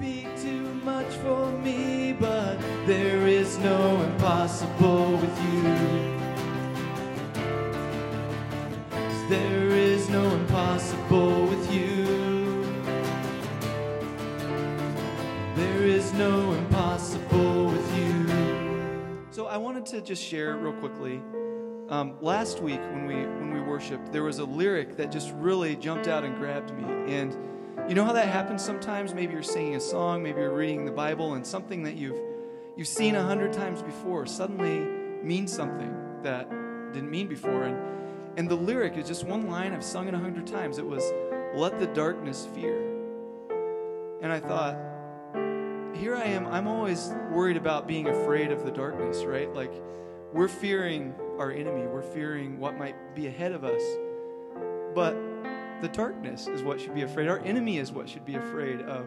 be too much for me, but there is no impossible with you. there is no impossible with you. There is no impossible with you. So I wanted to just share real quickly. Um, last week when we when we worshiped, there was a lyric that just really jumped out and grabbed me. And you know how that happens sometimes? Maybe you're singing a song, maybe you're reading the Bible, and something that you've you've seen a hundred times before suddenly means something that didn't mean before. And and the lyric is just one line I've sung it a hundred times. It was, "Let the darkness fear." And I thought, here I am. I'm always worried about being afraid of the darkness, right? Like, we're fearing our enemy, we're fearing what might be ahead of us. But the darkness is what should be afraid. Our enemy is what should be afraid of,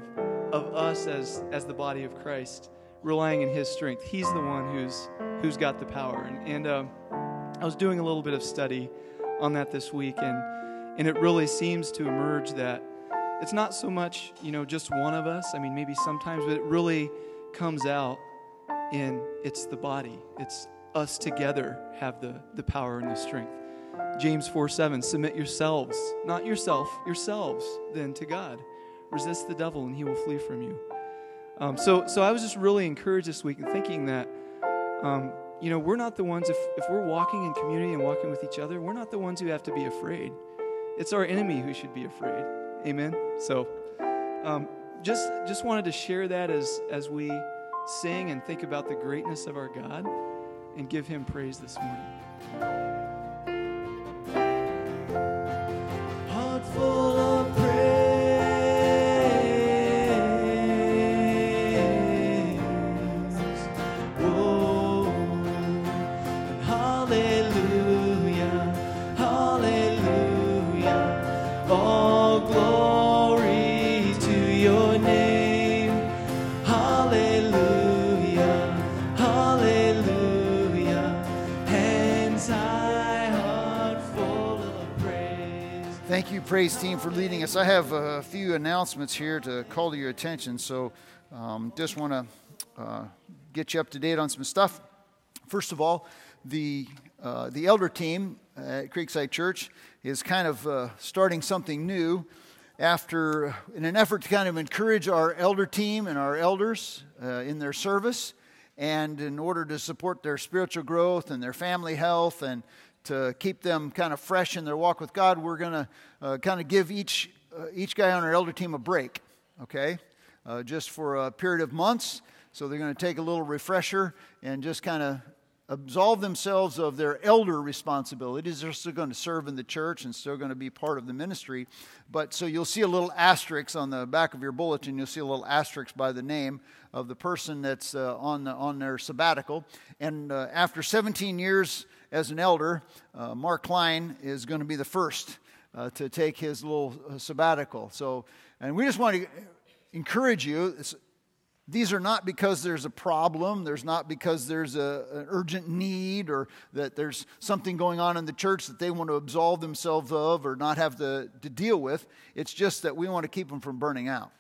of us as, as the body of Christ, relying in his strength. He's the one who's, who's got the power. And, and um, I was doing a little bit of study on that this week, and, and it really seems to emerge that it's not so much, you know, just one of us. I mean, maybe sometimes, but it really comes out in it's the body. It's us together have the, the power and the strength. James 4 7, submit yourselves, not yourself, yourselves, then to God. Resist the devil and he will flee from you. Um, so, so I was just really encouraged this week in thinking that, um, you know, we're not the ones, if, if we're walking in community and walking with each other, we're not the ones who have to be afraid. It's our enemy who should be afraid. Amen. So, um, just just wanted to share that as as we sing and think about the greatness of our God, and give Him praise this morning. Praise team, for leading us. I have a few announcements here to call to your attention, so um, just want to uh, get you up to date on some stuff. First of all, the uh, the elder team at Creekside Church is kind of uh, starting something new. After, in an effort to kind of encourage our elder team and our elders uh, in their service, and in order to support their spiritual growth and their family health and to keep them kind of fresh in their walk with God, we're going to uh, kind of give each, uh, each guy on our elder team a break, okay? Uh, just for a period of months. So they're going to take a little refresher and just kind of absolve themselves of their elder responsibilities. They're still going to serve in the church and still going to be part of the ministry. But so you'll see a little asterisk on the back of your bulletin. You'll see a little asterisk by the name of the person that's uh, on, the, on their sabbatical. And uh, after 17 years as an elder, uh, Mark Klein is going to be the first uh, to take his little uh, sabbatical. So, and we just want to encourage you. These are not because there's a problem, there's not because there's a, an urgent need or that there's something going on in the church that they want to absolve themselves of or not have to, to deal with. It's just that we want to keep them from burning out.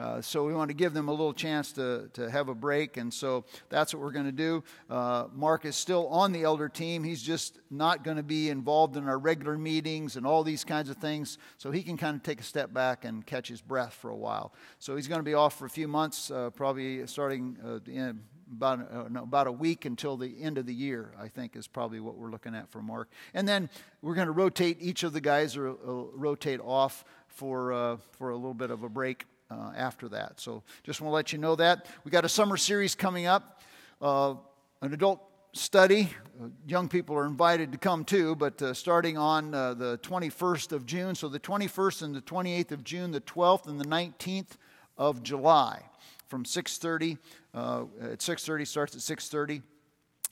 Uh, so we want to give them a little chance to, to have a break, and so that's what we're going to do. Uh, Mark is still on the elder team. He's just not going to be involved in our regular meetings and all these kinds of things, so he can kind of take a step back and catch his breath for a while. So he's going to be off for a few months, uh, probably starting uh, in about, uh, no, about a week until the end of the year, I think, is probably what we're looking at for Mark. And then we're going to rotate each of the guys or uh, rotate off for, uh, for a little bit of a break uh, after that. So just want to let you know that. We got a summer series coming up, uh, an adult study. Uh, young people are invited to come too, but uh, starting on uh, the 21st of June. So the 21st and the 28th of June, the 12th and the 19th of July from 6.30. Uh, at 6.30, starts at 6.30.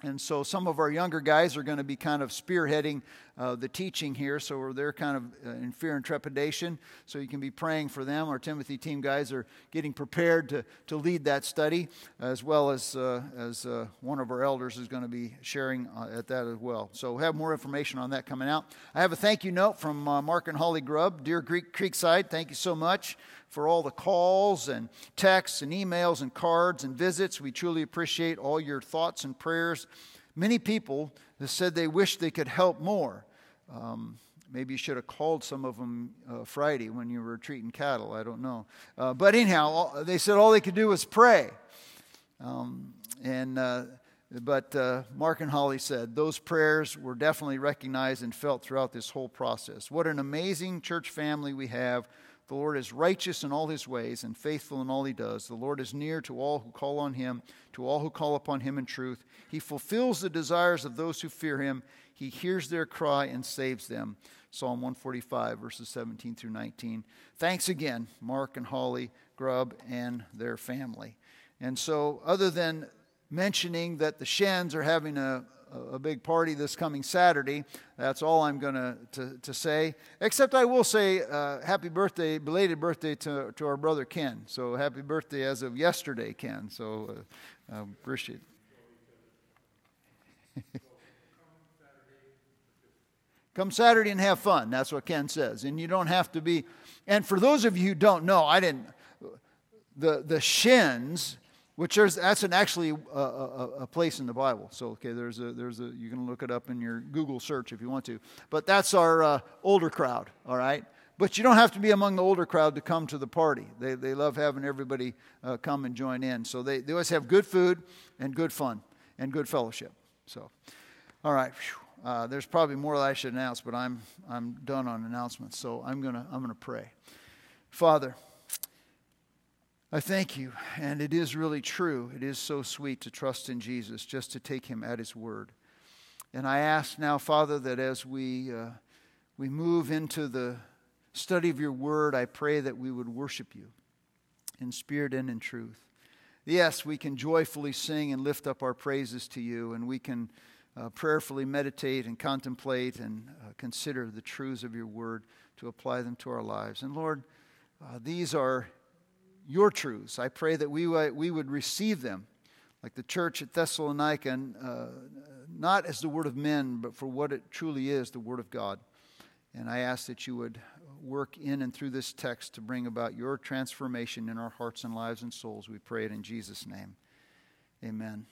And so some of our younger guys are going to be kind of spearheading uh, the teaching here, so they're kind of uh, in fear and trepidation. So you can be praying for them. Our Timothy team guys are getting prepared to, to lead that study, as well as, uh, as uh, one of our elders is going to be sharing uh, at that as well. So we'll have more information on that coming out. I have a thank you note from Mark and Holly Grubb, Dear Greek Creekside. Thank you so much for all the calls and texts and emails and cards and visits. We truly appreciate all your thoughts and prayers. Many people have said they wish they could help more. Um, maybe you should have called some of them uh, Friday when you were treating cattle. I don't know. Uh, but anyhow, all, they said all they could do was pray. Um, and uh, but uh, Mark and Holly said those prayers were definitely recognized and felt throughout this whole process. What an amazing church family we have the Lord is righteous in all his ways and faithful in all he does. The Lord is near to all who call on him, to all who call upon him in truth. He fulfills the desires of those who fear him. He hears their cry and saves them. Psalm 145, verses 17 through 19. Thanks again, Mark and Holly Grubb and their family. And so, other than mentioning that the Shens are having a, a big party this coming Saturday. That's all I'm going to, to say. Except I will say uh, happy birthday, belated birthday to, to our brother Ken. So happy birthday as of yesterday, Ken. So uh, appreciate it. Come Saturday and have fun. That's what Ken says. And you don't have to be. And for those of you who don't know, I didn't. The, the Shins which there's that's an actually a, a, a, place in the Bible. So okay, there's a there's a you can look it up in your Google search if you want to. But that's our uh, older crowd, all right. But you don't have to be among the older crowd to come to the party. They they love having everybody uh, come and join in. So they they always have good food and good fun and good fellowship. So, all right. Uh, there's probably more that I should announce, but I'm I'm done on announcements. So I'm gonna I'm gonna pray. Father. I thank you. And it is really true. It is so sweet to trust in Jesus, just to take him at his word. And I ask now, Father, that as we, uh, we move into the study of your word, I pray that we would worship you in spirit and in truth. Yes, we can joyfully sing and lift up our praises to you, and we can uh, prayerfully meditate and contemplate and uh, consider the truths of your word to apply them to our lives. And Lord, uh, these are your truths. I pray that we, we would receive them, like the church at Thessalonica, and, uh, not as the word of men, but for what it truly is the word of God. And I ask that you would work in and through this text to bring about your transformation in our hearts and lives and souls. We pray it in Jesus' name. Amen.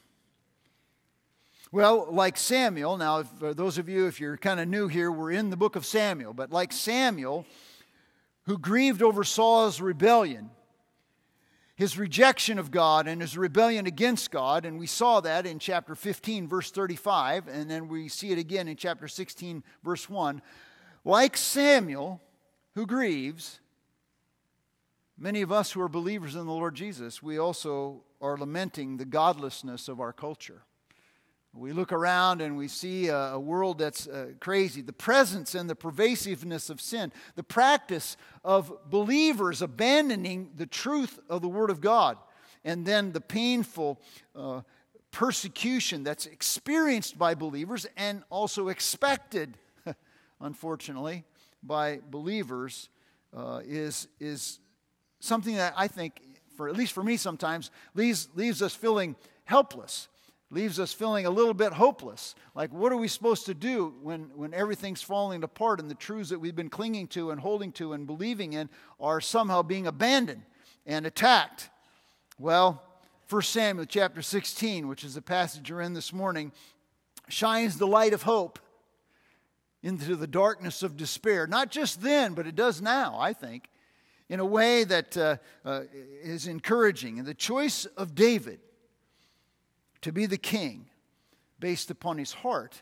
Well, like Samuel, now, for uh, those of you, if you're kind of new here, we're in the book of Samuel, but like Samuel, who grieved over Saul's rebellion, his rejection of God and his rebellion against God. And we saw that in chapter 15, verse 35, and then we see it again in chapter 16, verse 1. Like Samuel, who grieves, many of us who are believers in the Lord Jesus, we also are lamenting the godlessness of our culture. We look around and we see a, a world that's uh, crazy. The presence and the pervasiveness of sin, the practice of believers abandoning the truth of the Word of God, and then the painful uh, persecution that's experienced by believers and also expected, unfortunately, by believers uh, is, is something that I think, for at least for me sometimes, leaves, leaves us feeling helpless leaves us feeling a little bit hopeless. Like, what are we supposed to do when, when everything's falling apart and the truths that we've been clinging to and holding to and believing in are somehow being abandoned and attacked? Well, 1 Samuel chapter 16, which is the passage you're in this morning, shines the light of hope into the darkness of despair. Not just then, but it does now, I think, in a way that uh, uh, is encouraging. And the choice of David to be the king based upon his heart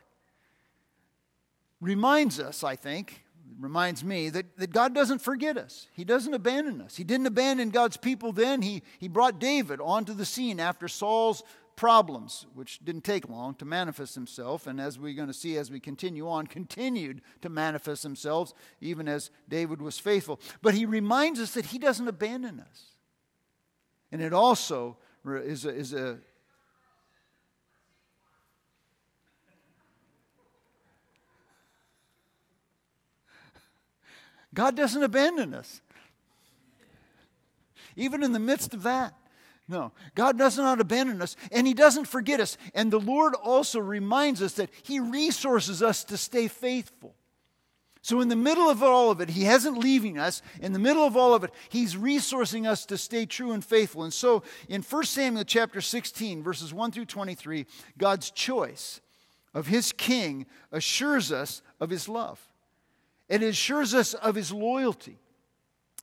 reminds us, I think, reminds me that, that God doesn't forget us. He doesn't abandon us. He didn't abandon God's people then. He, he brought David onto the scene after Saul's problems, which didn't take long to manifest himself, and as we're going to see as we continue on, continued to manifest themselves, even as David was faithful. But he reminds us that he doesn't abandon us. And it also is a, is a God doesn't abandon us. Even in the midst of that. No, God does not abandon us and He doesn't forget us. And the Lord also reminds us that He resources us to stay faithful. So, in the middle of all of it, He hasn't leaving us. In the middle of all of it, He's resourcing us to stay true and faithful. And so, in 1 Samuel chapter 16, verses 1 through 23, God's choice of His king assures us of His love, it assures us of His loyalty.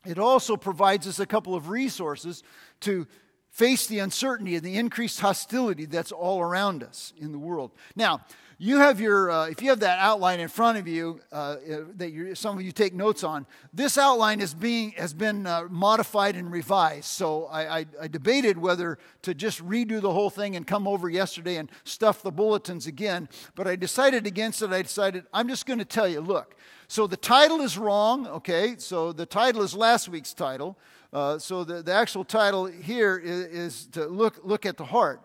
It also provides us a couple of resources to face the uncertainty and the increased hostility that's all around us in the world. Now, you have your, uh, if you have that outline in front of you uh, uh that some of you take notes on, this outline is being, has been uh, modified and revised. So I, I, I, debated whether to just redo the whole thing and come over yesterday and stuff the bulletins again, but I decided against it. I decided I'm just going to tell you look, so the title is wrong, okay? So the title is last week's title. Uh, so the, the actual title here is, is to look, look at the heart.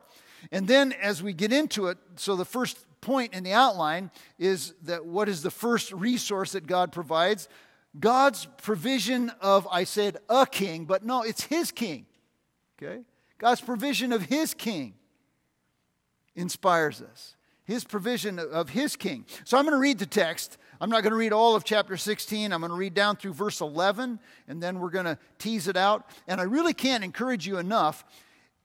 And then as we get into it, so the first point in the outline is that what is the first resource that God provides? God's provision of, I said, a king, but no, it's his king. Okay? God's provision of his king inspires us. His provision of his king. So I'm going to read the text I'm not going to read all of chapter 16. I'm going to read down through verse 11, and then we're going to tease it out. And I really can't encourage you enough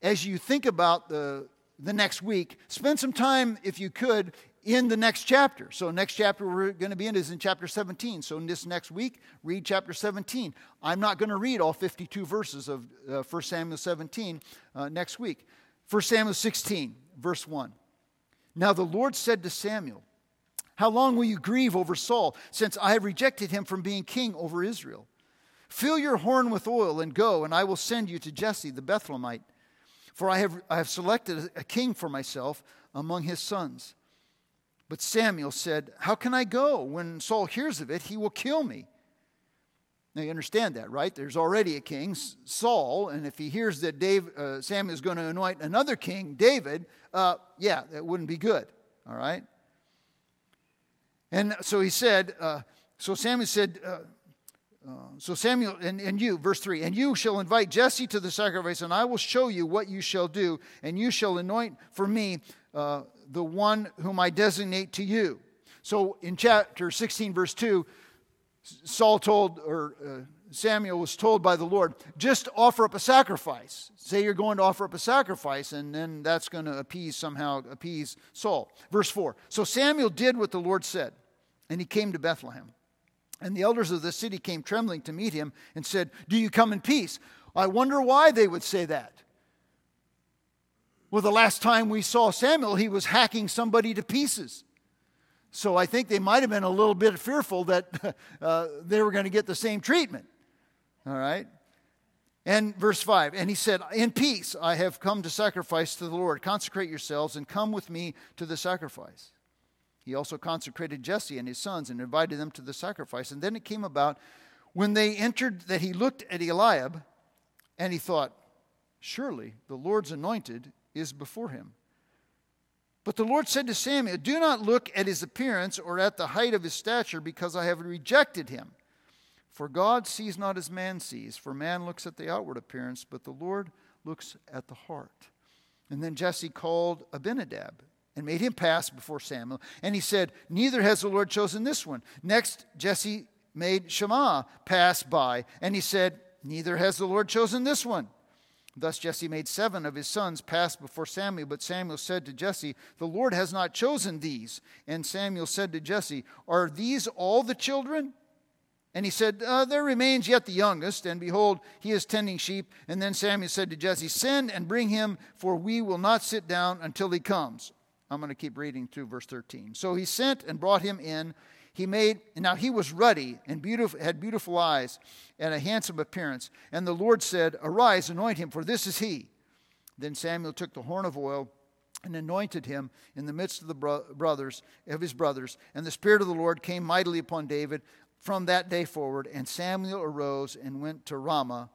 as you think about the, the next week. Spend some time, if you could, in the next chapter. So, next chapter we're going to be in is in chapter 17. So, in this next week, read chapter 17. I'm not going to read all 52 verses of uh, 1 Samuel 17 uh, next week. 1 Samuel 16, verse 1. Now the Lord said to Samuel, how long will you grieve over Saul, since I have rejected him from being king over Israel? Fill your horn with oil and go, and I will send you to Jesse the Bethlehemite. For I have, I have selected a king for myself among his sons. But Samuel said, How can I go? When Saul hears of it, he will kill me. Now you understand that, right? There's already a king, Saul, and if he hears that Dave, uh, is going to anoint another king, David, uh, yeah, that wouldn't be good, all right? And so he said, uh, so Samuel said, uh, uh, so Samuel, and, and you, verse 3, and you shall invite Jesse to the sacrifice, and I will show you what you shall do, and you shall anoint for me uh, the one whom I designate to you. So in chapter 16, verse 2, Saul told, or uh, Samuel was told by the Lord, just offer up a sacrifice. Say you're going to offer up a sacrifice, and then that's going to appease, somehow appease Saul. Verse 4 So Samuel did what the Lord said and he came to Bethlehem. And the elders of the city came trembling to meet him and said, Do you come in peace? I wonder why they would say that. Well, the last time we saw Samuel, he was hacking somebody to pieces. So I think they might have been a little bit fearful that uh, they were going to get the same treatment. All right? And verse 5 And he said, In peace I have come to sacrifice to the Lord. Consecrate yourselves and come with me to the sacrifice. He also consecrated Jesse and his sons and invited them to the sacrifice. And then it came about when they entered that he looked at Eliab and he thought, Surely the Lord's anointed is before him. But the Lord said to Samuel, Do not look at his appearance or at the height of his stature, because I have rejected him. For God sees not as man sees, for man looks at the outward appearance, but the Lord looks at the heart. And then Jesse called Abinadab and made him pass before Samuel. And he said, Neither has the Lord chosen this one. Next, Jesse made Shammah pass by, and he said, Neither has the Lord chosen this one. Thus Jesse made seven of his sons pass before Samuel, but Samuel said to Jesse, The Lord has not chosen these. And Samuel said to Jesse, Are these all the children? And he said, uh, There remains yet the youngest, and behold, he is tending sheep. And then Samuel said to Jesse, Send and bring him, for we will not sit down until he comes. I'm going to keep reading through verse 13. So he sent and brought him in. He made, now he was ruddy and beautiful, had beautiful eyes and a handsome appearance. And the Lord said, Arise, anoint him, for this is he. Then Samuel took the horn of oil and anointed him in the midst of the bro- brothers of his brothers. And the Spirit of the Lord came mightily upon David from that day forward. And Samuel arose and went to Ramah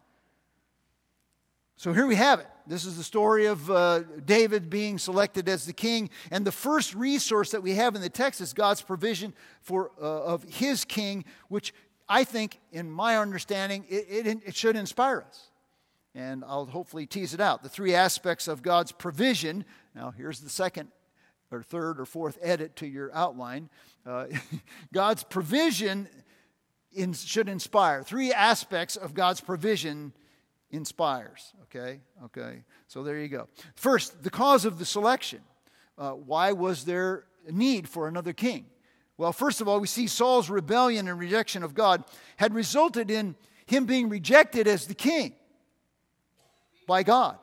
so here we have it. This is the story of uh, David being selected as the king. And the first resource that we have in the text is God's provision for, uh, of his king, which I think, in my understanding, it, it, it should inspire us. And I'll hopefully tease it out. The three aspects of God's provision. Now, here's the second or third or fourth edit to your outline. Uh, God's provision in, should inspire. Three aspects of God's provision inspires. Okay? Okay. So there you go. First, the cause of the selection. Uh, why was there a need for another king? Well, first of all, we see Saul's rebellion and rejection of God had resulted in him being rejected as the king by God.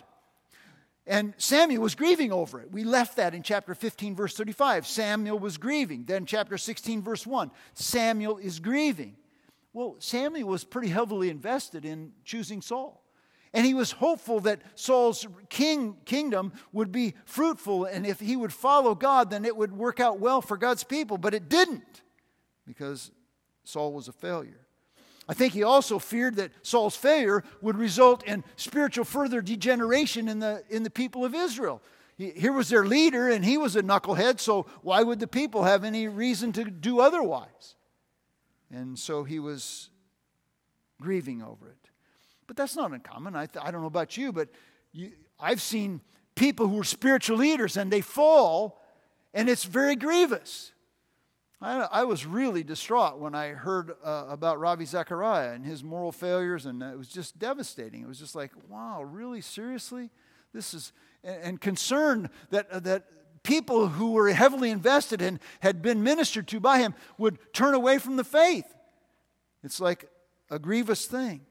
And Samuel was grieving over it. We left that in chapter 15, verse 35. Samuel was grieving. Then, chapter 16, verse 1, Samuel is grieving. Well, Samuel was pretty heavily invested in choosing Saul. And he was hopeful that Saul's king, kingdom would be fruitful, and if he would follow God, then it would work out well for God's people. But it didn't, because Saul was a failure. I think he also feared that Saul's failure would result in spiritual further degeneration in the, in the people of Israel. He, here was their leader, and he was a knucklehead, so why would the people have any reason to do otherwise? And so he was grieving over it. But that's not uncommon. I, th- I don't know about you, but you, I've seen people who are spiritual leaders and they fall, and it's very grievous. I, I was really distraught when I heard uh, about Ravi Zachariah and his moral failures, and it was just devastating. It was just like, wow, really? Seriously? This is, and, and concerned that, uh, that people who were heavily invested and had been ministered to by him would turn away from the faith. It's like a grievous thing.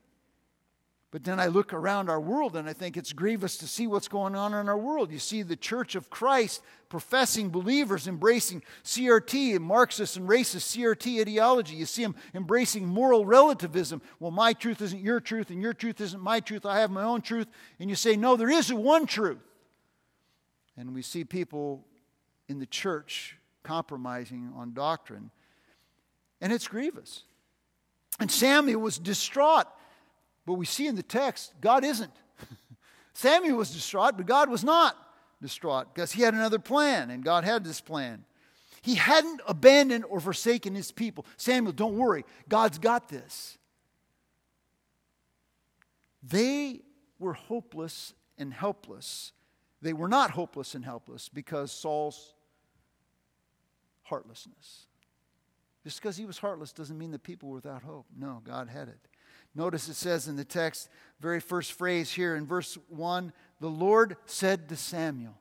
But then I look around our world and I think it's grievous to see what's going on in our world. You see the Church of Christ professing believers embracing CRT and Marxist and racist CRT ideology. You see them embracing moral relativism. Well, my truth isn't your truth and your truth isn't my truth. I have my own truth. And you say, no, there is one truth. And we see people in the church compromising on doctrine. And it's grievous. And Samuel was distraught but we see in the text, God isn't. Samuel was distraught, but God was not distraught because he had another plan, and God had this plan. He hadn't abandoned or forsaken his people. Samuel, don't worry, God's got this. They were hopeless and helpless. They were not hopeless and helpless because Saul's heartlessness. Just because he was heartless doesn't mean the people were without hope. No, God had it. Notice it says in the text, very first phrase here in verse 1 the Lord said to Samuel.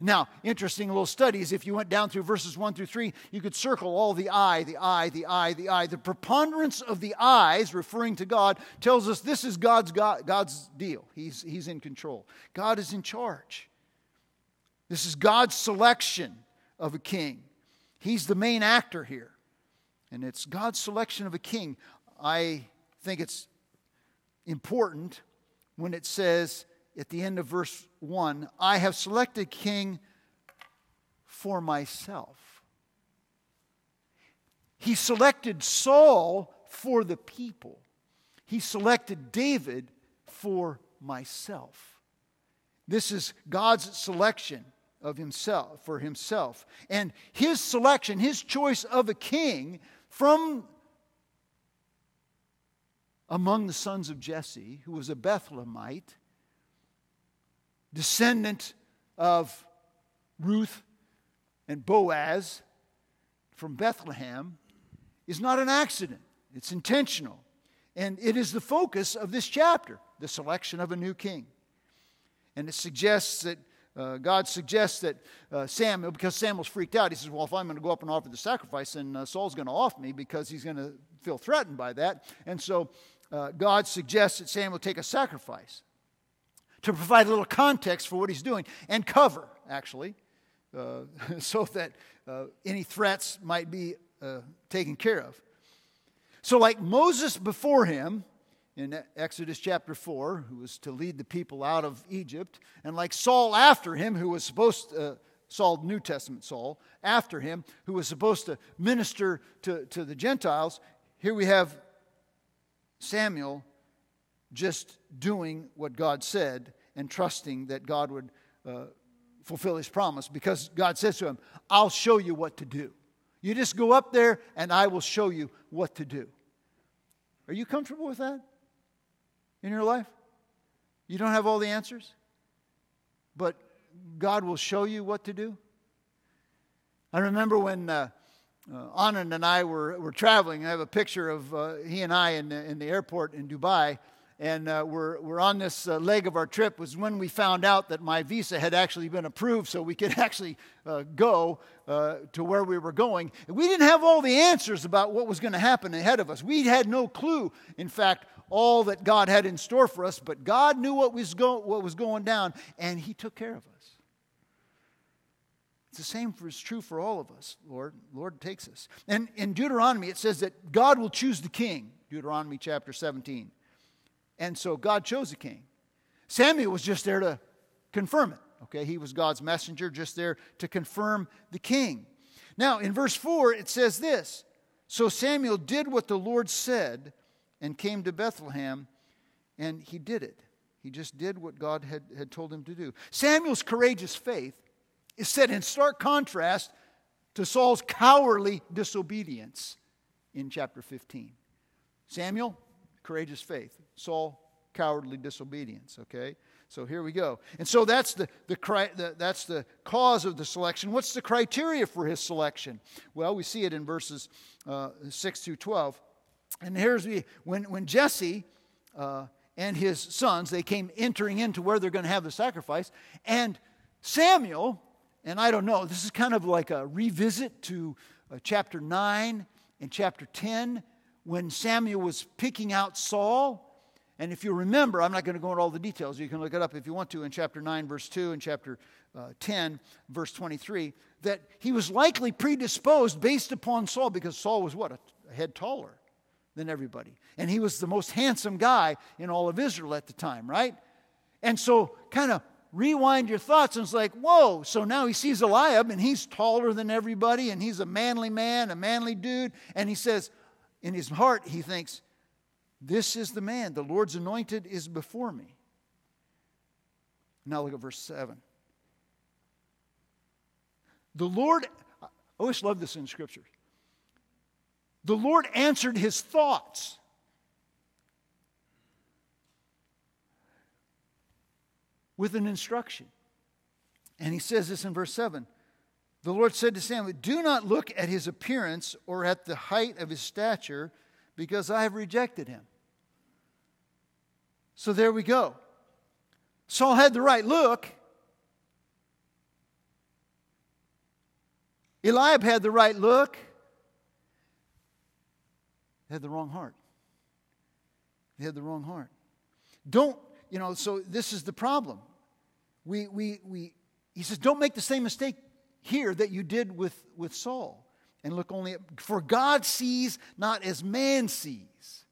Now, interesting little studies. If you went down through verses 1 through 3, you could circle all the I, the I, the I, the I. The preponderance of the I's, referring to God, tells us this is God's, God, God's deal. He's, he's in control. God is in charge. This is God's selection of a king. He's the main actor here. And it's God's selection of a king. I think it's important when it says at the end of verse 1 I have selected king for myself. He selected Saul for the people, he selected David for myself. This is God's selection of himself for himself. And his selection, his choice of a king from among the sons of Jesse, who was a Bethlehemite, descendant of Ruth and Boaz from Bethlehem, is not an accident. It's intentional. And it is the focus of this chapter, the selection of a new king. And it suggests that uh, God suggests that uh, Samuel, because Samuel's freaked out, he says, Well, if I'm going to go up and offer the sacrifice, then uh, Saul's going to off me because he's going to feel threatened by that. And so uh, God suggests that Samuel take a sacrifice to provide a little context for what he's doing and cover, actually, uh, so that uh, any threats might be uh, taken care of. So, like Moses before him in Exodus chapter 4, who was to lead the people out of Egypt, and like Saul after him, who was supposed to. Uh, Saul, New Testament Saul, after him, who was supposed to minister to, to the Gentiles, here we have Samuel just doing what God said and trusting that God would uh, fulfill his promise because God says to him, I'll show you what to do. You just go up there and I will show you what to do. Are you comfortable with that in your life? You don't have all the answers, but God will show you what to do. I remember when uh, uh, Anand and I were, were traveling. I have a picture of uh, he and I in, in the airport in Dubai. And uh, we're, we're on this uh, leg of our trip was when we found out that my visa had actually been approved so we could actually uh, go uh, to where we were going. We didn't have all the answers about what was going to happen ahead of us. We had no clue in fact all that god had in store for us but god knew what was, go- what was going down and he took care of us it's the same for, is true for all of us lord lord takes us and in deuteronomy it says that god will choose the king deuteronomy chapter 17 and so God chose a king. Samuel was just there to confirm it. Okay, he was God's messenger, just there to confirm the king. Now, in verse 4, it says this So Samuel did what the Lord said and came to Bethlehem, and he did it. He just did what God had, had told him to do. Samuel's courageous faith is set in stark contrast to Saul's cowardly disobedience in chapter 15. Samuel, courageous faith. Saul, cowardly disobedience. Okay? So here we go. And so that's the, the, the, that's the cause of the selection. What's the criteria for his selection? Well, we see it in verses uh, 6 through 12. And here's the, when, when Jesse uh, and his sons, they came entering into where they're going to have the sacrifice, and Samuel, and I don't know, this is kind of like a revisit to uh, chapter 9 and chapter 10 when Samuel was picking out Saul. And if you remember, I'm not going to go into all the details. You can look it up if you want to in chapter 9, verse 2, and chapter uh, 10, verse 23, that he was likely predisposed based upon Saul because Saul was what? A head taller than everybody. And he was the most handsome guy in all of Israel at the time, right? And so, kind of rewind your thoughts, and it's like, whoa. So now he sees Eliab, and he's taller than everybody, and he's a manly man, a manly dude. And he says, in his heart, he thinks, This is the man. The Lord's anointed is before me. Now look at verse 7. The Lord, I always love this in Scripture. The Lord answered his thoughts. With an instruction. And he says this in verse 7 the Lord said to Samuel, Do not look at his appearance or at the height of his stature, because I have rejected him. So there we go. Saul had the right look. Eliab had the right look. Had the wrong heart. He had the wrong heart. Don't, you know, so this is the problem. We, we, we, he says, don't make the same mistake here that you did with, with Saul. And look only at, for God sees not as man sees.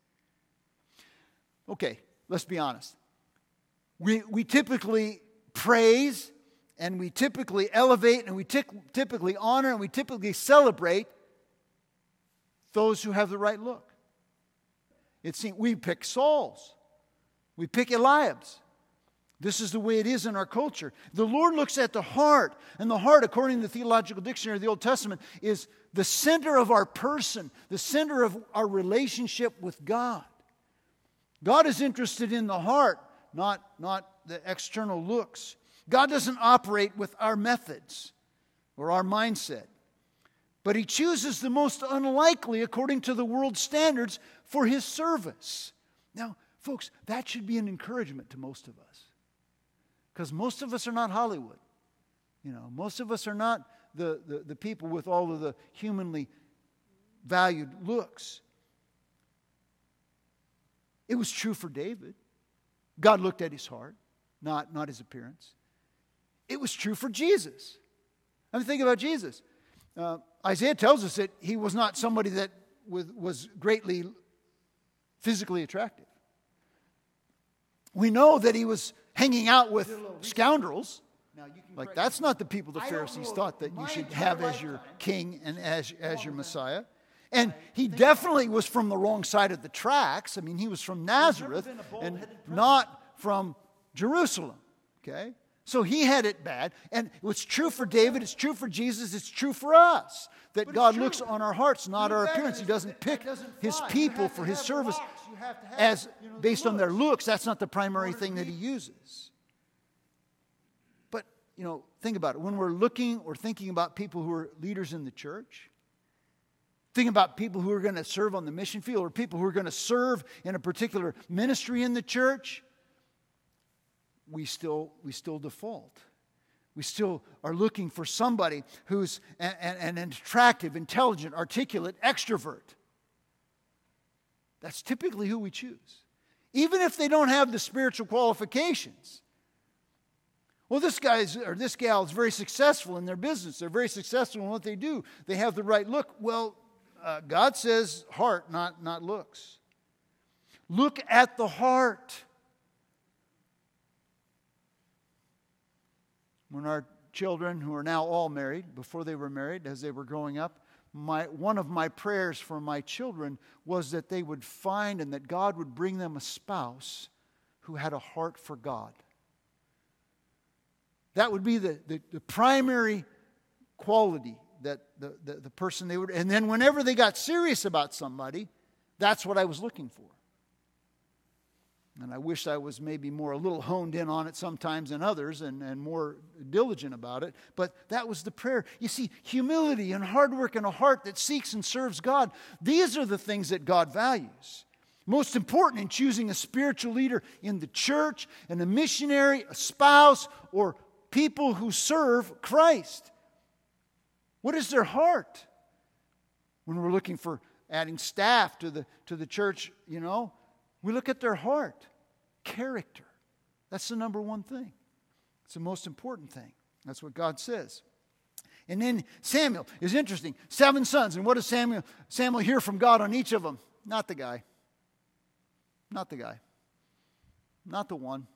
Okay, let's be honest. We, we typically praise and we typically elevate and we t- typically honor and we typically celebrate those who have the right look. It seems we pick Saul's, we pick Eliab's, this is the way it is in our culture. The Lord looks at the heart, and the heart, according to the Theological Dictionary of the Old Testament, is the center of our person, the center of our relationship with God. God is interested in the heart, not, not the external looks. God doesn't operate with our methods or our mindset, but He chooses the most unlikely according to the world's standards for His service. Now, folks, that should be an encouragement to most of us. Because most of us are not Hollywood. You know, most of us are not the, the, the people with all of the humanly valued looks. It was true for David. God looked at his heart, not, not his appearance. It was true for Jesus. I mean, think about Jesus. Uh, Isaiah tells us that he was not somebody that was, was greatly physically attractive. We know that he was hanging out with scoundrels. Like, that's not the people the Pharisees thought that you should have as your king and as, as your Messiah. And he definitely was from the wrong side of the tracks. I mean, he was from Nazareth and not from Jerusalem. Okay? So he had it bad. And it's true for David, it's true for Jesus, it's true for us that God looks on our hearts, not our appearance. He doesn't pick his people for his service as based on their looks. That's not the primary thing that he uses. But, you know, think about it. When we're looking or thinking about people who are leaders in the church, think about people who are going to serve on the mission field or people who are going to serve in a particular ministry in the church, we still, we still default. We still are looking for somebody who's an, an, an attractive, intelligent, articulate extrovert. That's typically who we choose. Even if they don't have the spiritual qualifications. Well, this guy's or this gal is very successful in their business. They're very successful in what they do. They have the right look. Well, uh, God says heart, not, not looks. Look at the heart. When our children, who are now all married, before they were married, as they were growing up, my, one of my prayers for my children was that they would find and that God would bring them a spouse who had a heart for God. That would be the, the, the primary quality that the, the, the person they would. And then whenever they got serious about somebody, that's what I was looking for. And I wish I was maybe more a little honed in on it sometimes than others and, and more diligent about it. But that was the prayer. You see, humility and hard work and a heart that seeks and serves God, these are the things that God values. Most important in choosing a spiritual leader in the church, and a missionary, a spouse, or people who serve Christ. What is their heart? When we're looking for adding staff to the, to the church, you know, we look at their heart, character. That's the number one thing. It's the most important thing. That's what God says. And then Samuel is interesting. Seven sons. And what does Samuel, Samuel hear from God on each of them? Not the guy. Not the guy. Not the one.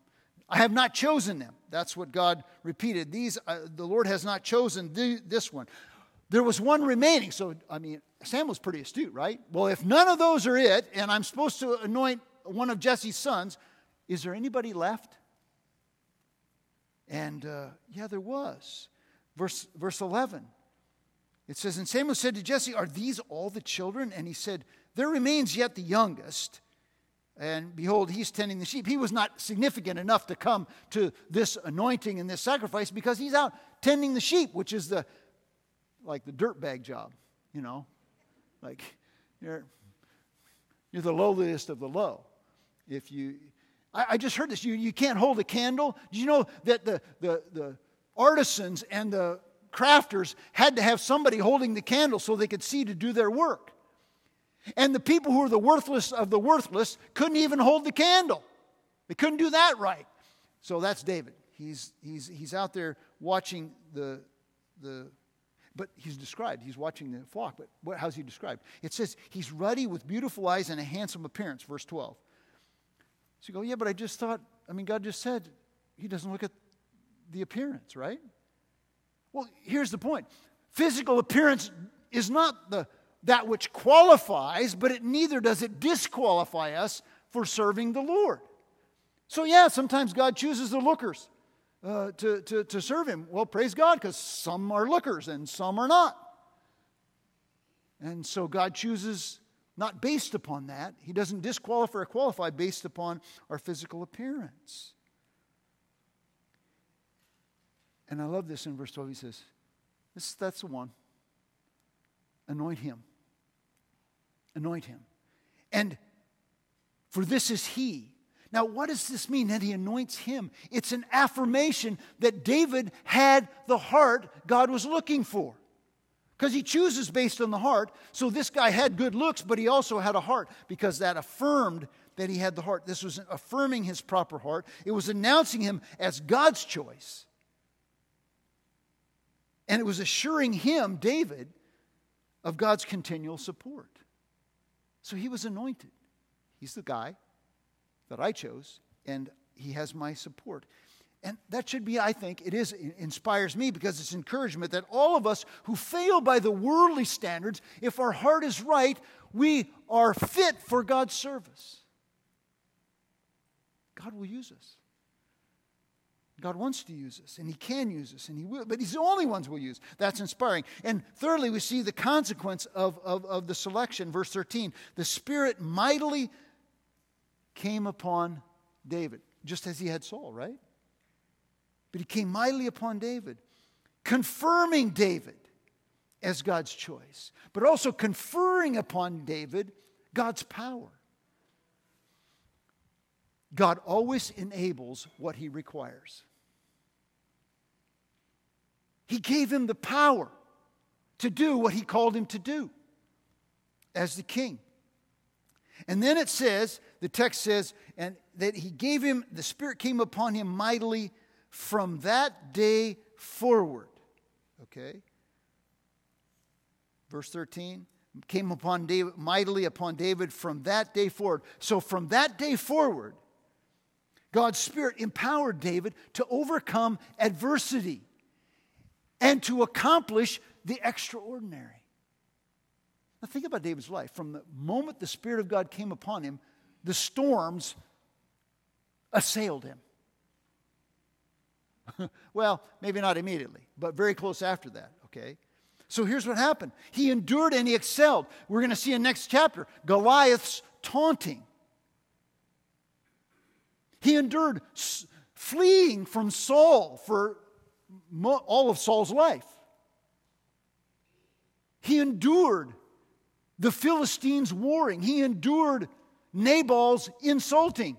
I have not chosen them. That's what God repeated. These, uh, the Lord has not chosen th- this one. There was one remaining. So, I mean, Samuel's pretty astute, right? Well, if none of those are it, and I'm supposed to anoint one of Jesse's sons, is there anybody left? And uh, yeah, there was. Verse, verse 11. It says, And Samuel said to Jesse, Are these all the children? And he said, There remains yet the youngest. And behold, he's tending the sheep. He was not significant enough to come to this anointing and this sacrifice because he's out tending the sheep, which is the like the dirt bag job, you know. Like you're you're the lowliest of the low if you I, I, just heard this you, you can't hold a candle. Do you know that the, the, the artisans and the crafters had to have somebody holding the candle so they could see to do their work? And the people who were the worthless of the worthless couldn't even hold the candle. They couldn't do that right. So that's david. He's he's he's out there watching the the but he's described. He's watching the flock but what, how's he described? It says he's ruddy with beautiful eyes and a handsome appearance verse 12 so you go, yeah, but I just thought, I mean, God just said he doesn't look at the appearance, right? Well, here's the point physical appearance is not the, that which qualifies, but it neither does it disqualify us for serving the Lord. So, yeah, sometimes God chooses the lookers uh, to, to, to serve Him. Well, praise God, because some are lookers and some are not. And so God chooses not based upon that. He doesn't disqualify or qualify based upon our physical appearance. And I love this in verse 12. He says, this, That's the one. Anoint him. Anoint him. And for this is he. Now, what does this mean that he anoints him? It's an affirmation that David had the heart God was looking for because he chooses based on the heart. So this guy had good looks, but he also had a heart because that affirmed that he had the heart. This was affirming his proper heart, it was announcing him as God's choice. And it was assuring him, David, of God's continual support. So he was anointed. He's the guy that I chose, and he has my support. And that should be, I think, it is, it inspires me because it's encouragement that all of us who fail by the worldly standards, if our heart is right, we are fit for God's service. God will use us. God wants to use us, and He can use us, and He will, but He's the only ones we'll use. That's inspiring. And thirdly, we see the consequence of, of, of the selection. Verse 13 the Spirit mightily came upon David, just as he had Saul, right? But he came mightily upon David, confirming David as God's choice, but also conferring upon David God's power. God always enables what he requires. He gave him the power to do what he called him to do as the king. And then it says, the text says, and that he gave him, the Spirit came upon him mightily from that day forward. Okay? Verse 13 came upon David mightily upon David from that day forward. So from that day forward, God's Spirit empowered David to overcome adversity and to accomplish the extraordinary. Now, think about David's life. From the moment the Spirit of God came upon him, the storms assailed him. well, maybe not immediately, but very close after that, okay? So here's what happened he endured and he excelled. We're going to see in next chapter Goliath's taunting. He endured fleeing from Saul for all of Saul's life. He endured the Philistines warring. He endured Nabal's insulting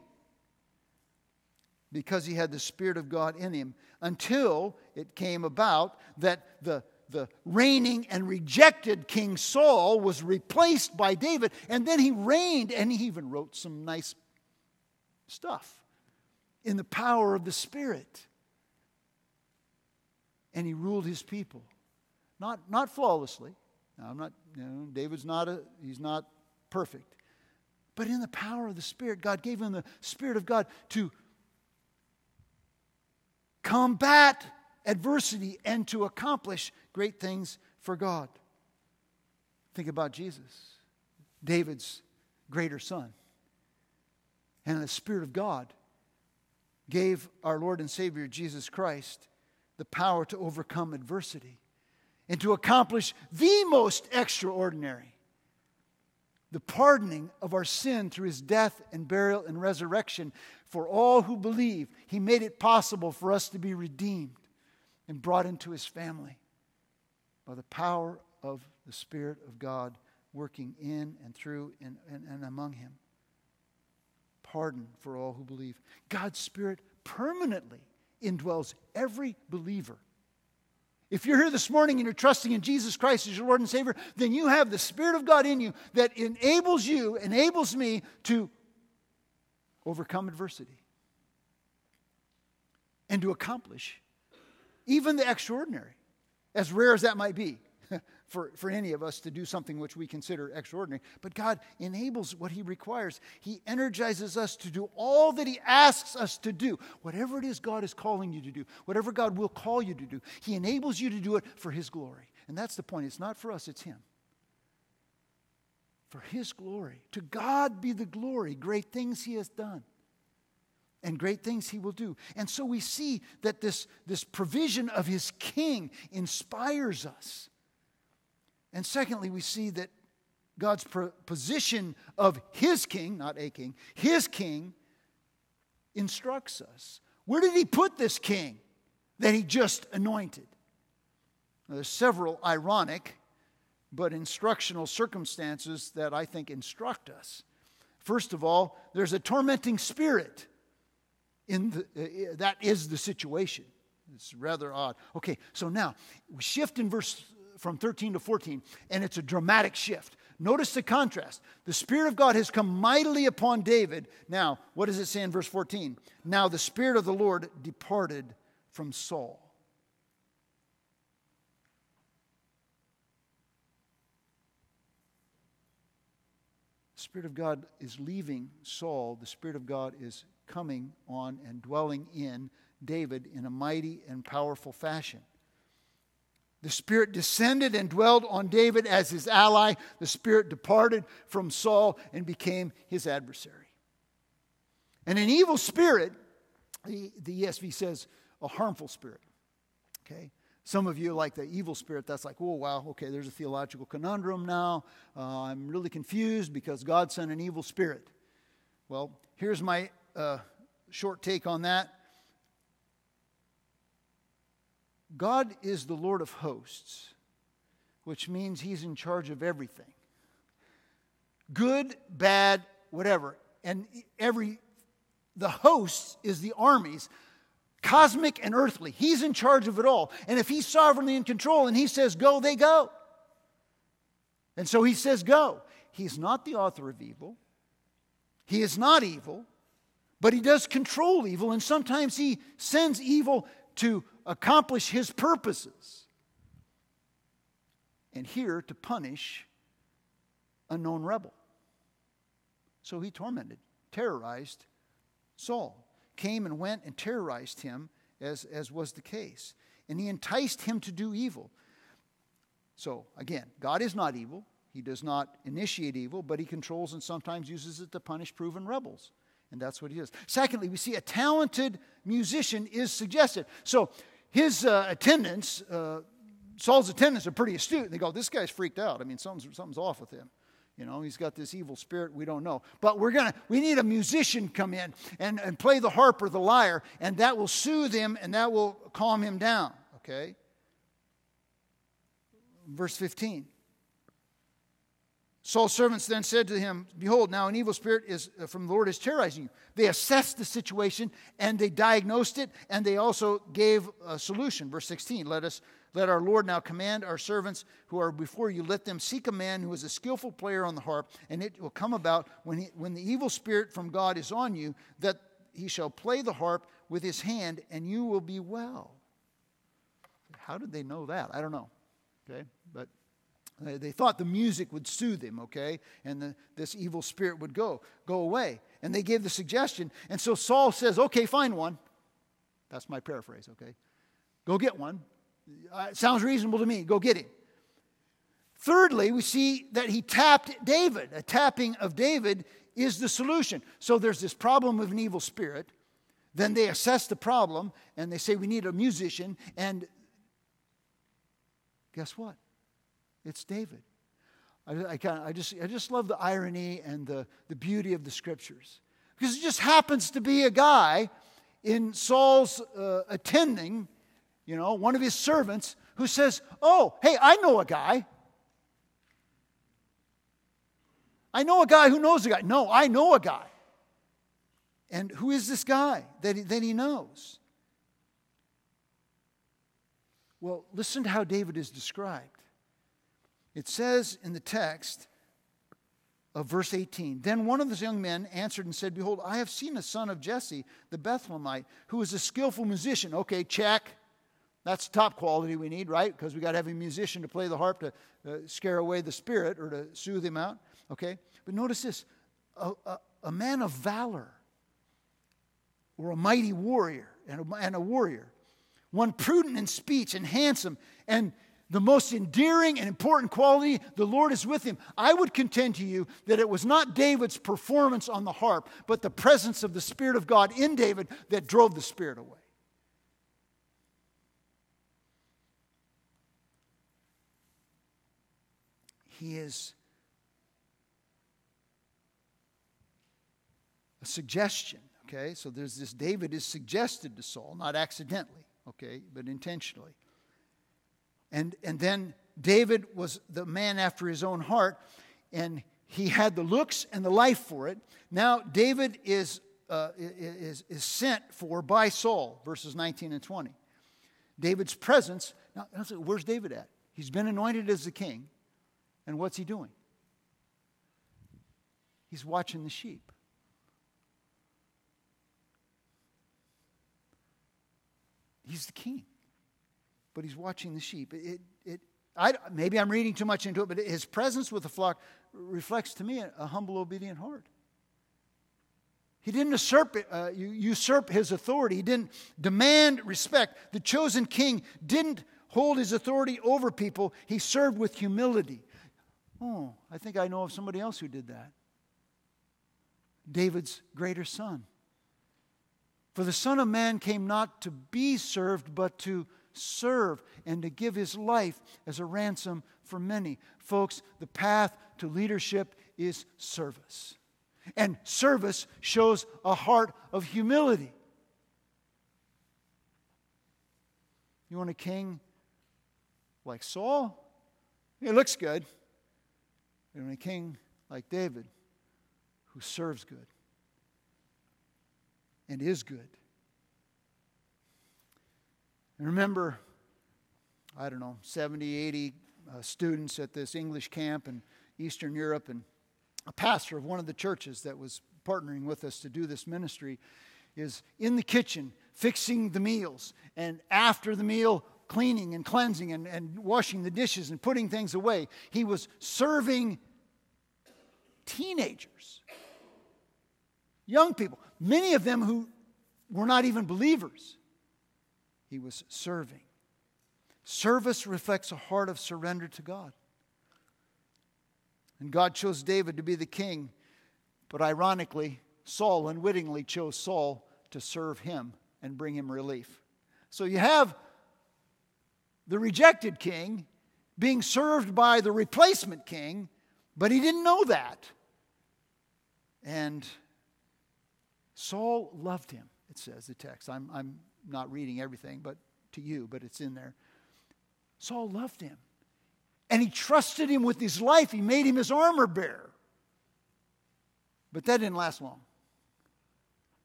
because he had the Spirit of God in him until it came about that the, the reigning and rejected King Saul was replaced by David, and then he reigned and he even wrote some nice stuff in the power of the Spirit. And he ruled his people. Not, not flawlessly. Now, I'm not, you know, David's not a, he's not perfect. But in the power of the Spirit, God gave him the Spirit of God to combat adversity and to accomplish great things for God. Think about Jesus, David's greater son. And the Spirit of God gave our Lord and Savior Jesus Christ the power to overcome adversity and to accomplish the most extraordinary the pardoning of our sin through his death and burial and resurrection for all who believe. He made it possible for us to be redeemed and brought into his family by the power of the Spirit of God working in and through and, and, and among him. Pardon for all who believe. God's Spirit permanently indwells every believer. If you're here this morning and you're trusting in Jesus Christ as your Lord and Savior, then you have the Spirit of God in you that enables you, enables me to overcome adversity and to accomplish even the extraordinary, as rare as that might be for, for any of us to do something which we consider extraordinary. But God enables what He requires. He energizes us to do all that He asks us to do. Whatever it is God is calling you to do, whatever God will call you to do, He enables you to do it for His glory. And that's the point. It's not for us, it's Him. For His glory. To God be the glory, great things He has done and great things he will do. And so we see that this, this provision of his king inspires us. And secondly, we see that God's position of his king, not a king, his king instructs us. Where did he put this king that he just anointed? Now, there's several ironic but instructional circumstances that I think instruct us. First of all, there's a tormenting spirit in the, uh, that is the situation. It's rather odd. Okay, so now we shift in verse from 13 to 14, and it's a dramatic shift. Notice the contrast. The Spirit of God has come mightily upon David. Now, what does it say in verse 14? Now the Spirit of the Lord departed from Saul. The Spirit of God is leaving Saul. The Spirit of God is coming on and dwelling in David in a mighty and powerful fashion. The Spirit descended and dwelled on David as his ally. The Spirit departed from Saul and became his adversary. And an evil spirit, the, the ESV says, a harmful spirit. Okay? Some of you like the evil spirit, that's like, oh, wow, okay, there's a theological conundrum now. Uh, I'm really confused because God sent an evil spirit. Well, here's my uh, short take on that. God is the Lord of hosts, which means he's in charge of everything good, bad, whatever. And every, the hosts is the armies, cosmic and earthly. He's in charge of it all. And if he's sovereignly in control and he says go, they go. And so he says go. He's not the author of evil. He is not evil, but he does control evil, and sometimes he sends evil to accomplish his purposes. And here to punish a known rebel. So he tormented, terrorized Saul, came and went and terrorized him, as, as was the case. And he enticed him to do evil. So, again, God is not evil. He does not initiate evil, but he controls and sometimes uses it to punish proven rebels. And that's what he does. Secondly, we see a talented musician is suggested. So his uh, attendants, uh, Saul's attendants are pretty astute. They go, This guy's freaked out. I mean, something's, something's off with him. You know, he's got this evil spirit we don't know. But we're gonna we need a musician come in and, and play the harp or the lyre, and that will soothe him and that will calm him down. Okay? Verse 15. Saul's servants then said to him, Behold, now an evil spirit is uh, from the Lord is terrorizing you. They assessed the situation and they diagnosed it and they also gave a solution. Verse 16, let us let our Lord now command our servants who are before you, let them seek a man who is a skillful player on the harp, and it will come about when, he, when the evil spirit from God is on you, that he shall play the harp with his hand, and you will be well. How did they know that? I don't know. Okay, but they thought the music would soothe him, okay, and the, this evil spirit would go go away. And they gave the suggestion, and so Saul says, "Okay, find one." That's my paraphrase. Okay, go get one. Uh, sounds reasonable to me. Go get him. Thirdly, we see that he tapped David. A tapping of David is the solution. So there's this problem of an evil spirit. Then they assess the problem and they say, We need a musician. And guess what? It's David. I, I, I, just, I just love the irony and the, the beauty of the scriptures. Because it just happens to be a guy in Saul's uh, attending, you know, one of his servants who says, Oh, hey, I know a guy. I know a guy who knows a guy. No, I know a guy. And who is this guy that he, that he knows? Well, listen to how David is described. It says in the text of verse 18 Then one of the young men answered and said, Behold, I have seen a son of Jesse, the Bethlehemite, who is a skillful musician. Okay, check. That's top quality we need, right? Because we got to have a musician to play the harp to uh, scare away the spirit or to soothe him out. Okay? But notice this a, a, a man of valor or a mighty warrior and a, and a warrior, one prudent in speech and handsome and the most endearing and important quality, the Lord is with him. I would contend to you that it was not David's performance on the harp, but the presence of the Spirit of God in David that drove the Spirit away. He is a suggestion, okay? So there's this David is suggested to Saul, not accidentally, okay, but intentionally. And, and then David was the man after his own heart, and he had the looks and the life for it. Now, David is, uh, is, is sent for by Saul, verses 19 and 20. David's presence, now, where's David at? He's been anointed as the king, and what's he doing? He's watching the sheep. He's the king but he's watching the sheep. It, it, I, maybe I'm reading too much into it, but his presence with the flock reflects to me a, a humble, obedient heart. He didn't usurp, uh, usurp his authority. He didn't demand respect. The chosen king didn't hold his authority over people. He served with humility. Oh, I think I know of somebody else who did that. David's greater son. For the Son of Man came not to be served, but to serve, and to give his life as a ransom for many. Folks, the path to leadership is service. And service shows a heart of humility. You want a king like Saul? It looks good. Want a king like David who serves good and is good. And remember, I don't know, 70, 80 uh, students at this English camp in Eastern Europe, and a pastor of one of the churches that was partnering with us to do this ministry is in the kitchen fixing the meals, and after the meal, cleaning and cleansing and, and washing the dishes and putting things away. He was serving teenagers, young people, many of them who were not even believers. He was serving. Service reflects a heart of surrender to God. And God chose David to be the king, but ironically, Saul unwittingly chose Saul to serve him and bring him relief. So you have the rejected king being served by the replacement king, but he didn't know that. And Saul loved him, it says the text. I'm, I'm not reading everything but to you, but it's in there. Saul loved him. And he trusted him with his life. He made him his armor bearer. But that didn't last long.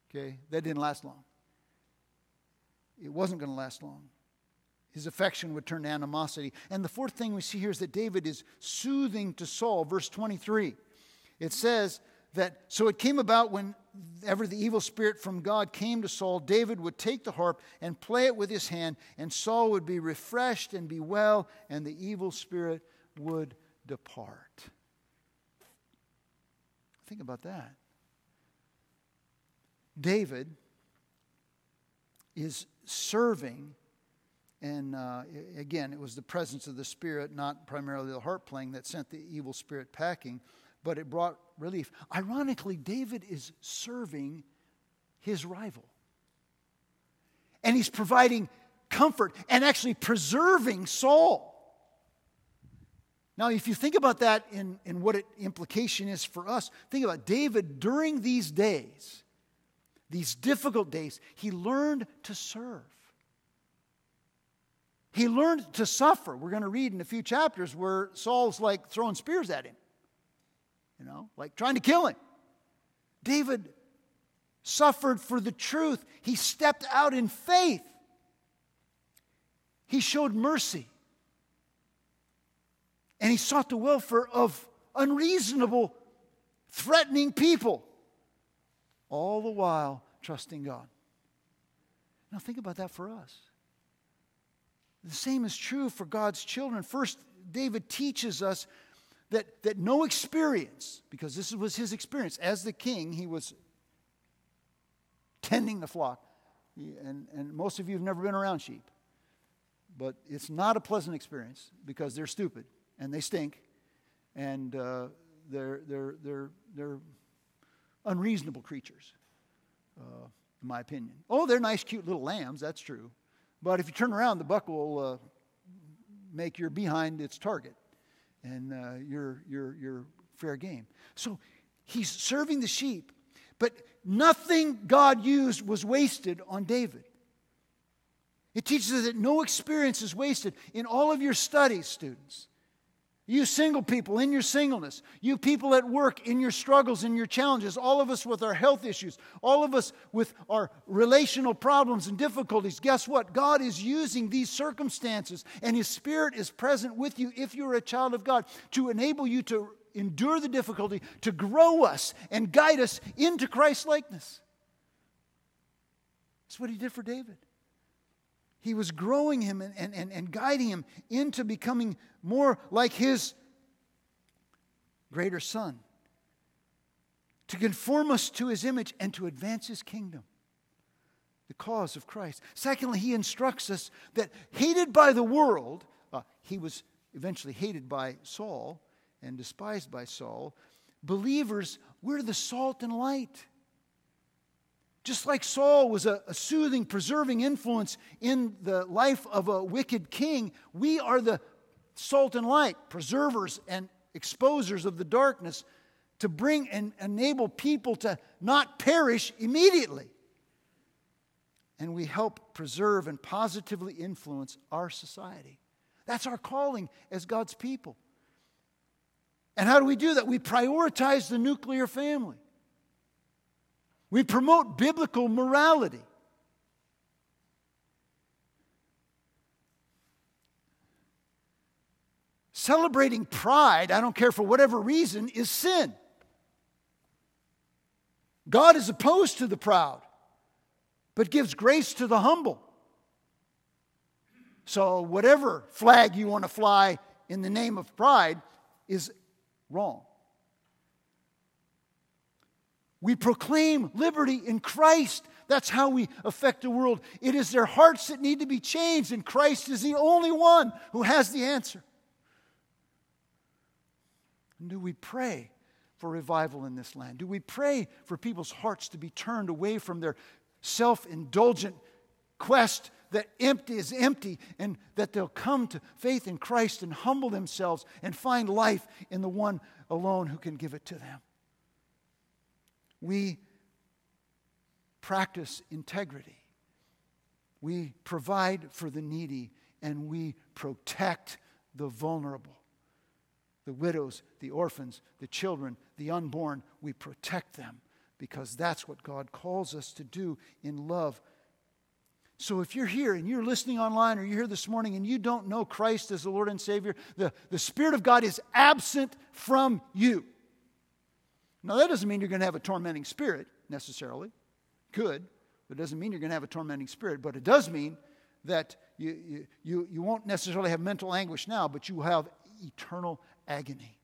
Okay? That didn't last long. It wasn't going to last long. His affection would turn to animosity. And the fourth thing we see here is that David is soothing to Saul. Verse 23. It says, that so it came about whenever the evil spirit from God came to Saul, David would take the harp and play it with his hand, and Saul would be refreshed and be well, and the evil spirit would depart. Think about that. David is serving, and uh, again, it was the presence of the Spirit, not primarily the harp playing, that sent the evil spirit packing but it brought relief. Ironically, David is serving his rival. And he's providing comfort and actually preserving Saul. Now, if you think about that in, in what it implication is for us, think about David during these days, these difficult days, he learned to serve. He learned to suffer. We're going to read in a few chapters where Saul's like throwing spears at him you know, like trying to kill him. David suffered for the truth, he stepped out in faith, he showed mercy, and he sought the welfare of unreasonable, threatening people, all the while trusting God. Now, think about that for us. The same is true for God's children. First, David teaches us that, that no experience, because this was his experience as the king, he was tending the flock. And, and most of you have never been around sheep. But it's not a pleasant experience because they're stupid and they stink and uh, they're, they're, they're, they're unreasonable creatures, uh, in my opinion. Oh, they're nice, cute little lambs, that's true. But if you turn around, the buck will uh, make your behind its target and uh, you're, you're, you're fair game. So he's serving the sheep, but nothing God used was wasted on David. It teaches us that no experience is wasted in all of your studies, students. You single people in your singleness, you people at work in your struggles and your challenges, all of us with our health issues, all of us with our relational problems and difficulties. Guess what? God is using these circumstances, and His Spirit is present with you if you're a child of God to enable you to endure the difficulty, to grow us and guide us into Christ likeness. That's what He did for David. He was growing him and, and, and guiding him into becoming more like his greater son, to conform us to his image and to advance his kingdom, the cause of Christ. Secondly, he instructs us that hated by the world, uh, he was eventually hated by Saul and despised by Saul. Believers, we're the salt and light. Just like Saul was a, a, soothing, preserving influence in the life of a wicked king, we are the salt and light, preservers and exposers of the darkness to bring and enable people to not perish immediately. And we help preserve and positively influence our society. That's our calling as God's people. And how do we do that? We prioritize the nuclear family. We promote biblical morality. Celebrating pride, I don't care for whatever reason, is sin. God is opposed to the proud, but gives grace to the humble. So, whatever flag you want to fly in the name of pride is wrong. We proclaim liberty in Christ. That's how we affect the world. It is their hearts that need to be changed, and Christ is the only one who has the answer. And do we pray for revival in this land? Do we pray for people's hearts to be turned away from their self indulgent quest that empty is empty and that they'll come to faith in Christ and humble themselves and find life in the one alone who can give it to them. We practice integrity. We provide for the needy and we protect the vulnerable. The widows, the orphans, the children, the unborn, we protect them because that's what God calls us to do in love so if you're here and you're listening online or you're here this morning and you don't know Christ as the Lord and Savior, the, the Spirit of God is absent from you. Now, that doesn't mean you're going to have a tormenting spirit necessarily. Could, but it doesn't mean you're going to have a tormenting spirit. But it does mean that you, you, you, won't necessarily have mental anguish now, but you will have eternal agony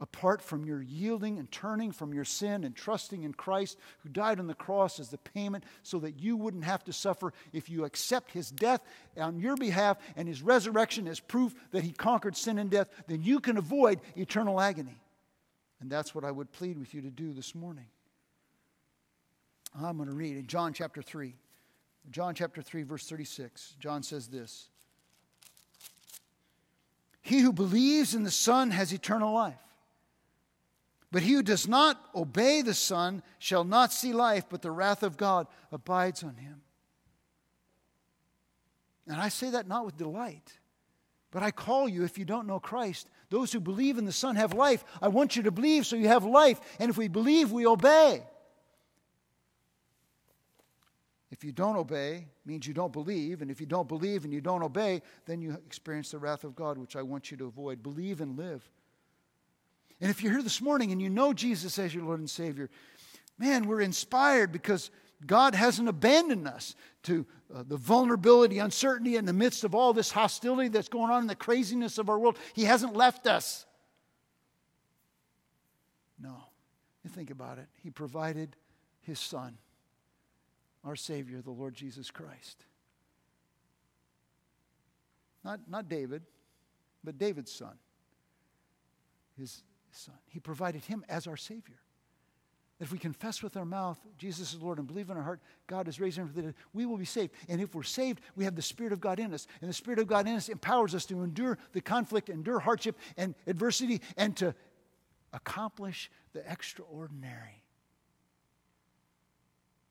apart from your yielding and turning from your sin and trusting in Christ, who died on the cross as the payment so that you wouldn't have to suffer, if you accept his death on your behalf and his resurrection as proof that he conquered sin and death, then you can avoid eternal agony. And that's what I would plead with you to do this morning. I'm going to read in John chapter 3. John chapter 3, verse 36. John says this He who believes in the Son has eternal life. But he who does not obey the Son shall not see life, but the wrath of God abides on him. And I say that not with delight, but I call you, if you don't know Christ, those who believe in the Son have life. I want you to believe so you have life. And if we believe, we obey. If you don't obey, means you don't believe. And if you don't believe and you don't obey, then you experience the wrath of God, which I want you to avoid. Believe and live. And if you're here this morning and you know Jesus as your Lord and Savior, man, we're inspired because God hasn't abandoned us to uh, the vulnerability, uncertainty in the midst of all this hostility that's going on in the craziness of our world. He hasn't left us. No. You think about it. He provided His Son, our Savior, the Lord Jesus Christ. Not, not David, but David's son. His Son. He provided him as our Savior. If we confess with our mouth Jesus is Lord and believe in our heart God is raising him from the dead, we will be saved. And if we're saved, we have the Spirit of God in us. And the Spirit of God in us empowers us to endure the conflict, endure hardship and adversity, and to accomplish the extraordinary.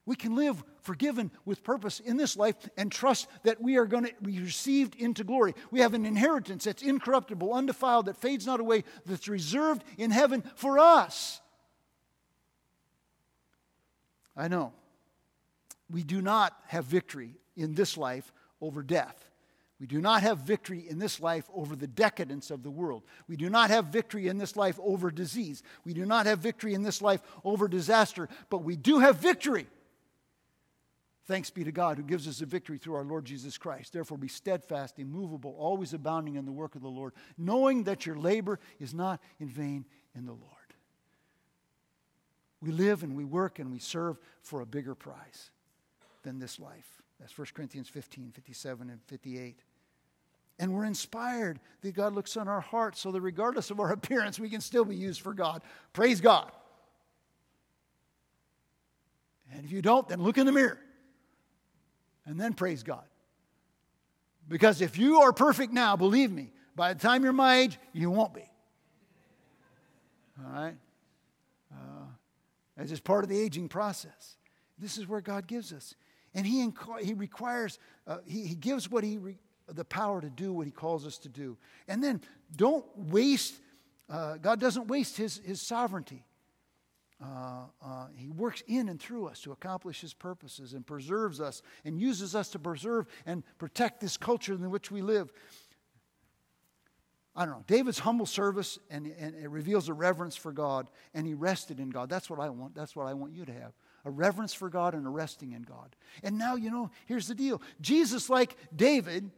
We can live forgiven with purpose in this life and trust that we are going to be received into glory. We have an inheritance that's incorruptible, undefiled, that fades not away, that's reserved in heaven for us. I know we do not have victory in this life over death. We do not have victory in this life over the decadence of the world. We do not have victory in this life over disease. We do not have victory in this life over disaster, but we do have victory Thanks be to God who gives us the victory through our Lord Jesus Christ. Therefore, be steadfast, immovable, always abounding in the work of the Lord, knowing that your labor is not in vain in the Lord. We live and we work and we serve for a bigger prize than this life. That's 1 Corinthians 15, 57, and 58. And we're inspired that God looks on our hearts so that regardless of our appearance, we can still be used for God. Praise God. And if you don't, then look in the mirror and then praise God. Because if you are perfect now, believe me, by the time you're my age, you won't be. All right? As is part of the aging process. This is where God gives us. And He, he requires, uh, he, he gives what He, re- the power to do what He calls us to do. And then don't waste, uh, God doesn't waste His, his sovereignty. Uh, uh, he works in and through us to accomplish his purposes and preserves us and uses us to preserve and protect this culture in which we live. I don't know. David's humble service and, and it reveals a reverence for God, and he rested in God. That's what I want. That's what I want you to have a reverence for God and a resting in God. And now, you know, here's the deal Jesus, like David,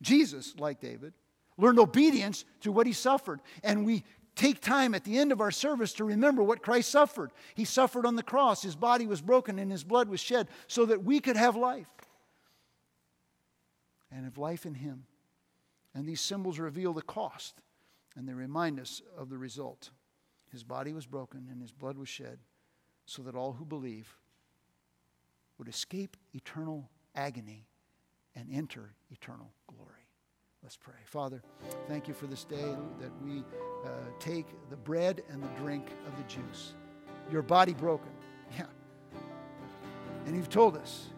Jesus, like David, learned obedience to what he suffered. And we take time at the end of our service to remember what Christ suffered. He suffered on the cross, his body was broken, and his blood was shed so that we could have life and have life in him. And these symbols reveal the cost and they remind us of the result. His body was broken and his blood was shed so that all who believe would escape eternal agony and enter eternal glory. Let's pray. Father, thank you for this day that we uh, take the bread and the drink of the juice. Your body broken. Yeah. And you've told us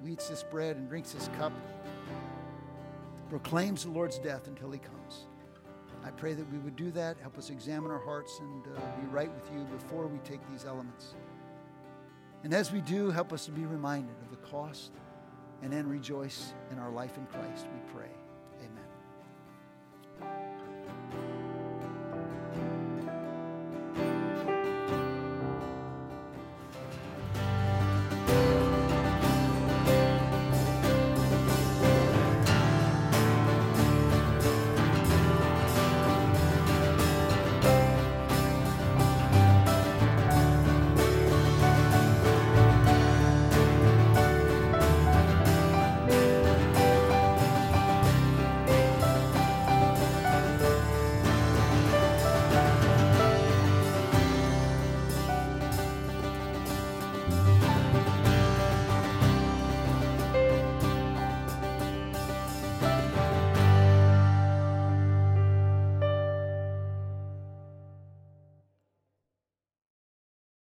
who eats this bread and drinks this cup proclaims the Lord's death until he comes. I pray that we would do that. Help us examine our hearts and uh, be right with you before we take these elements. And as we do, help us to be reminded of the cost and then rejoice in our life in Christ, we pray.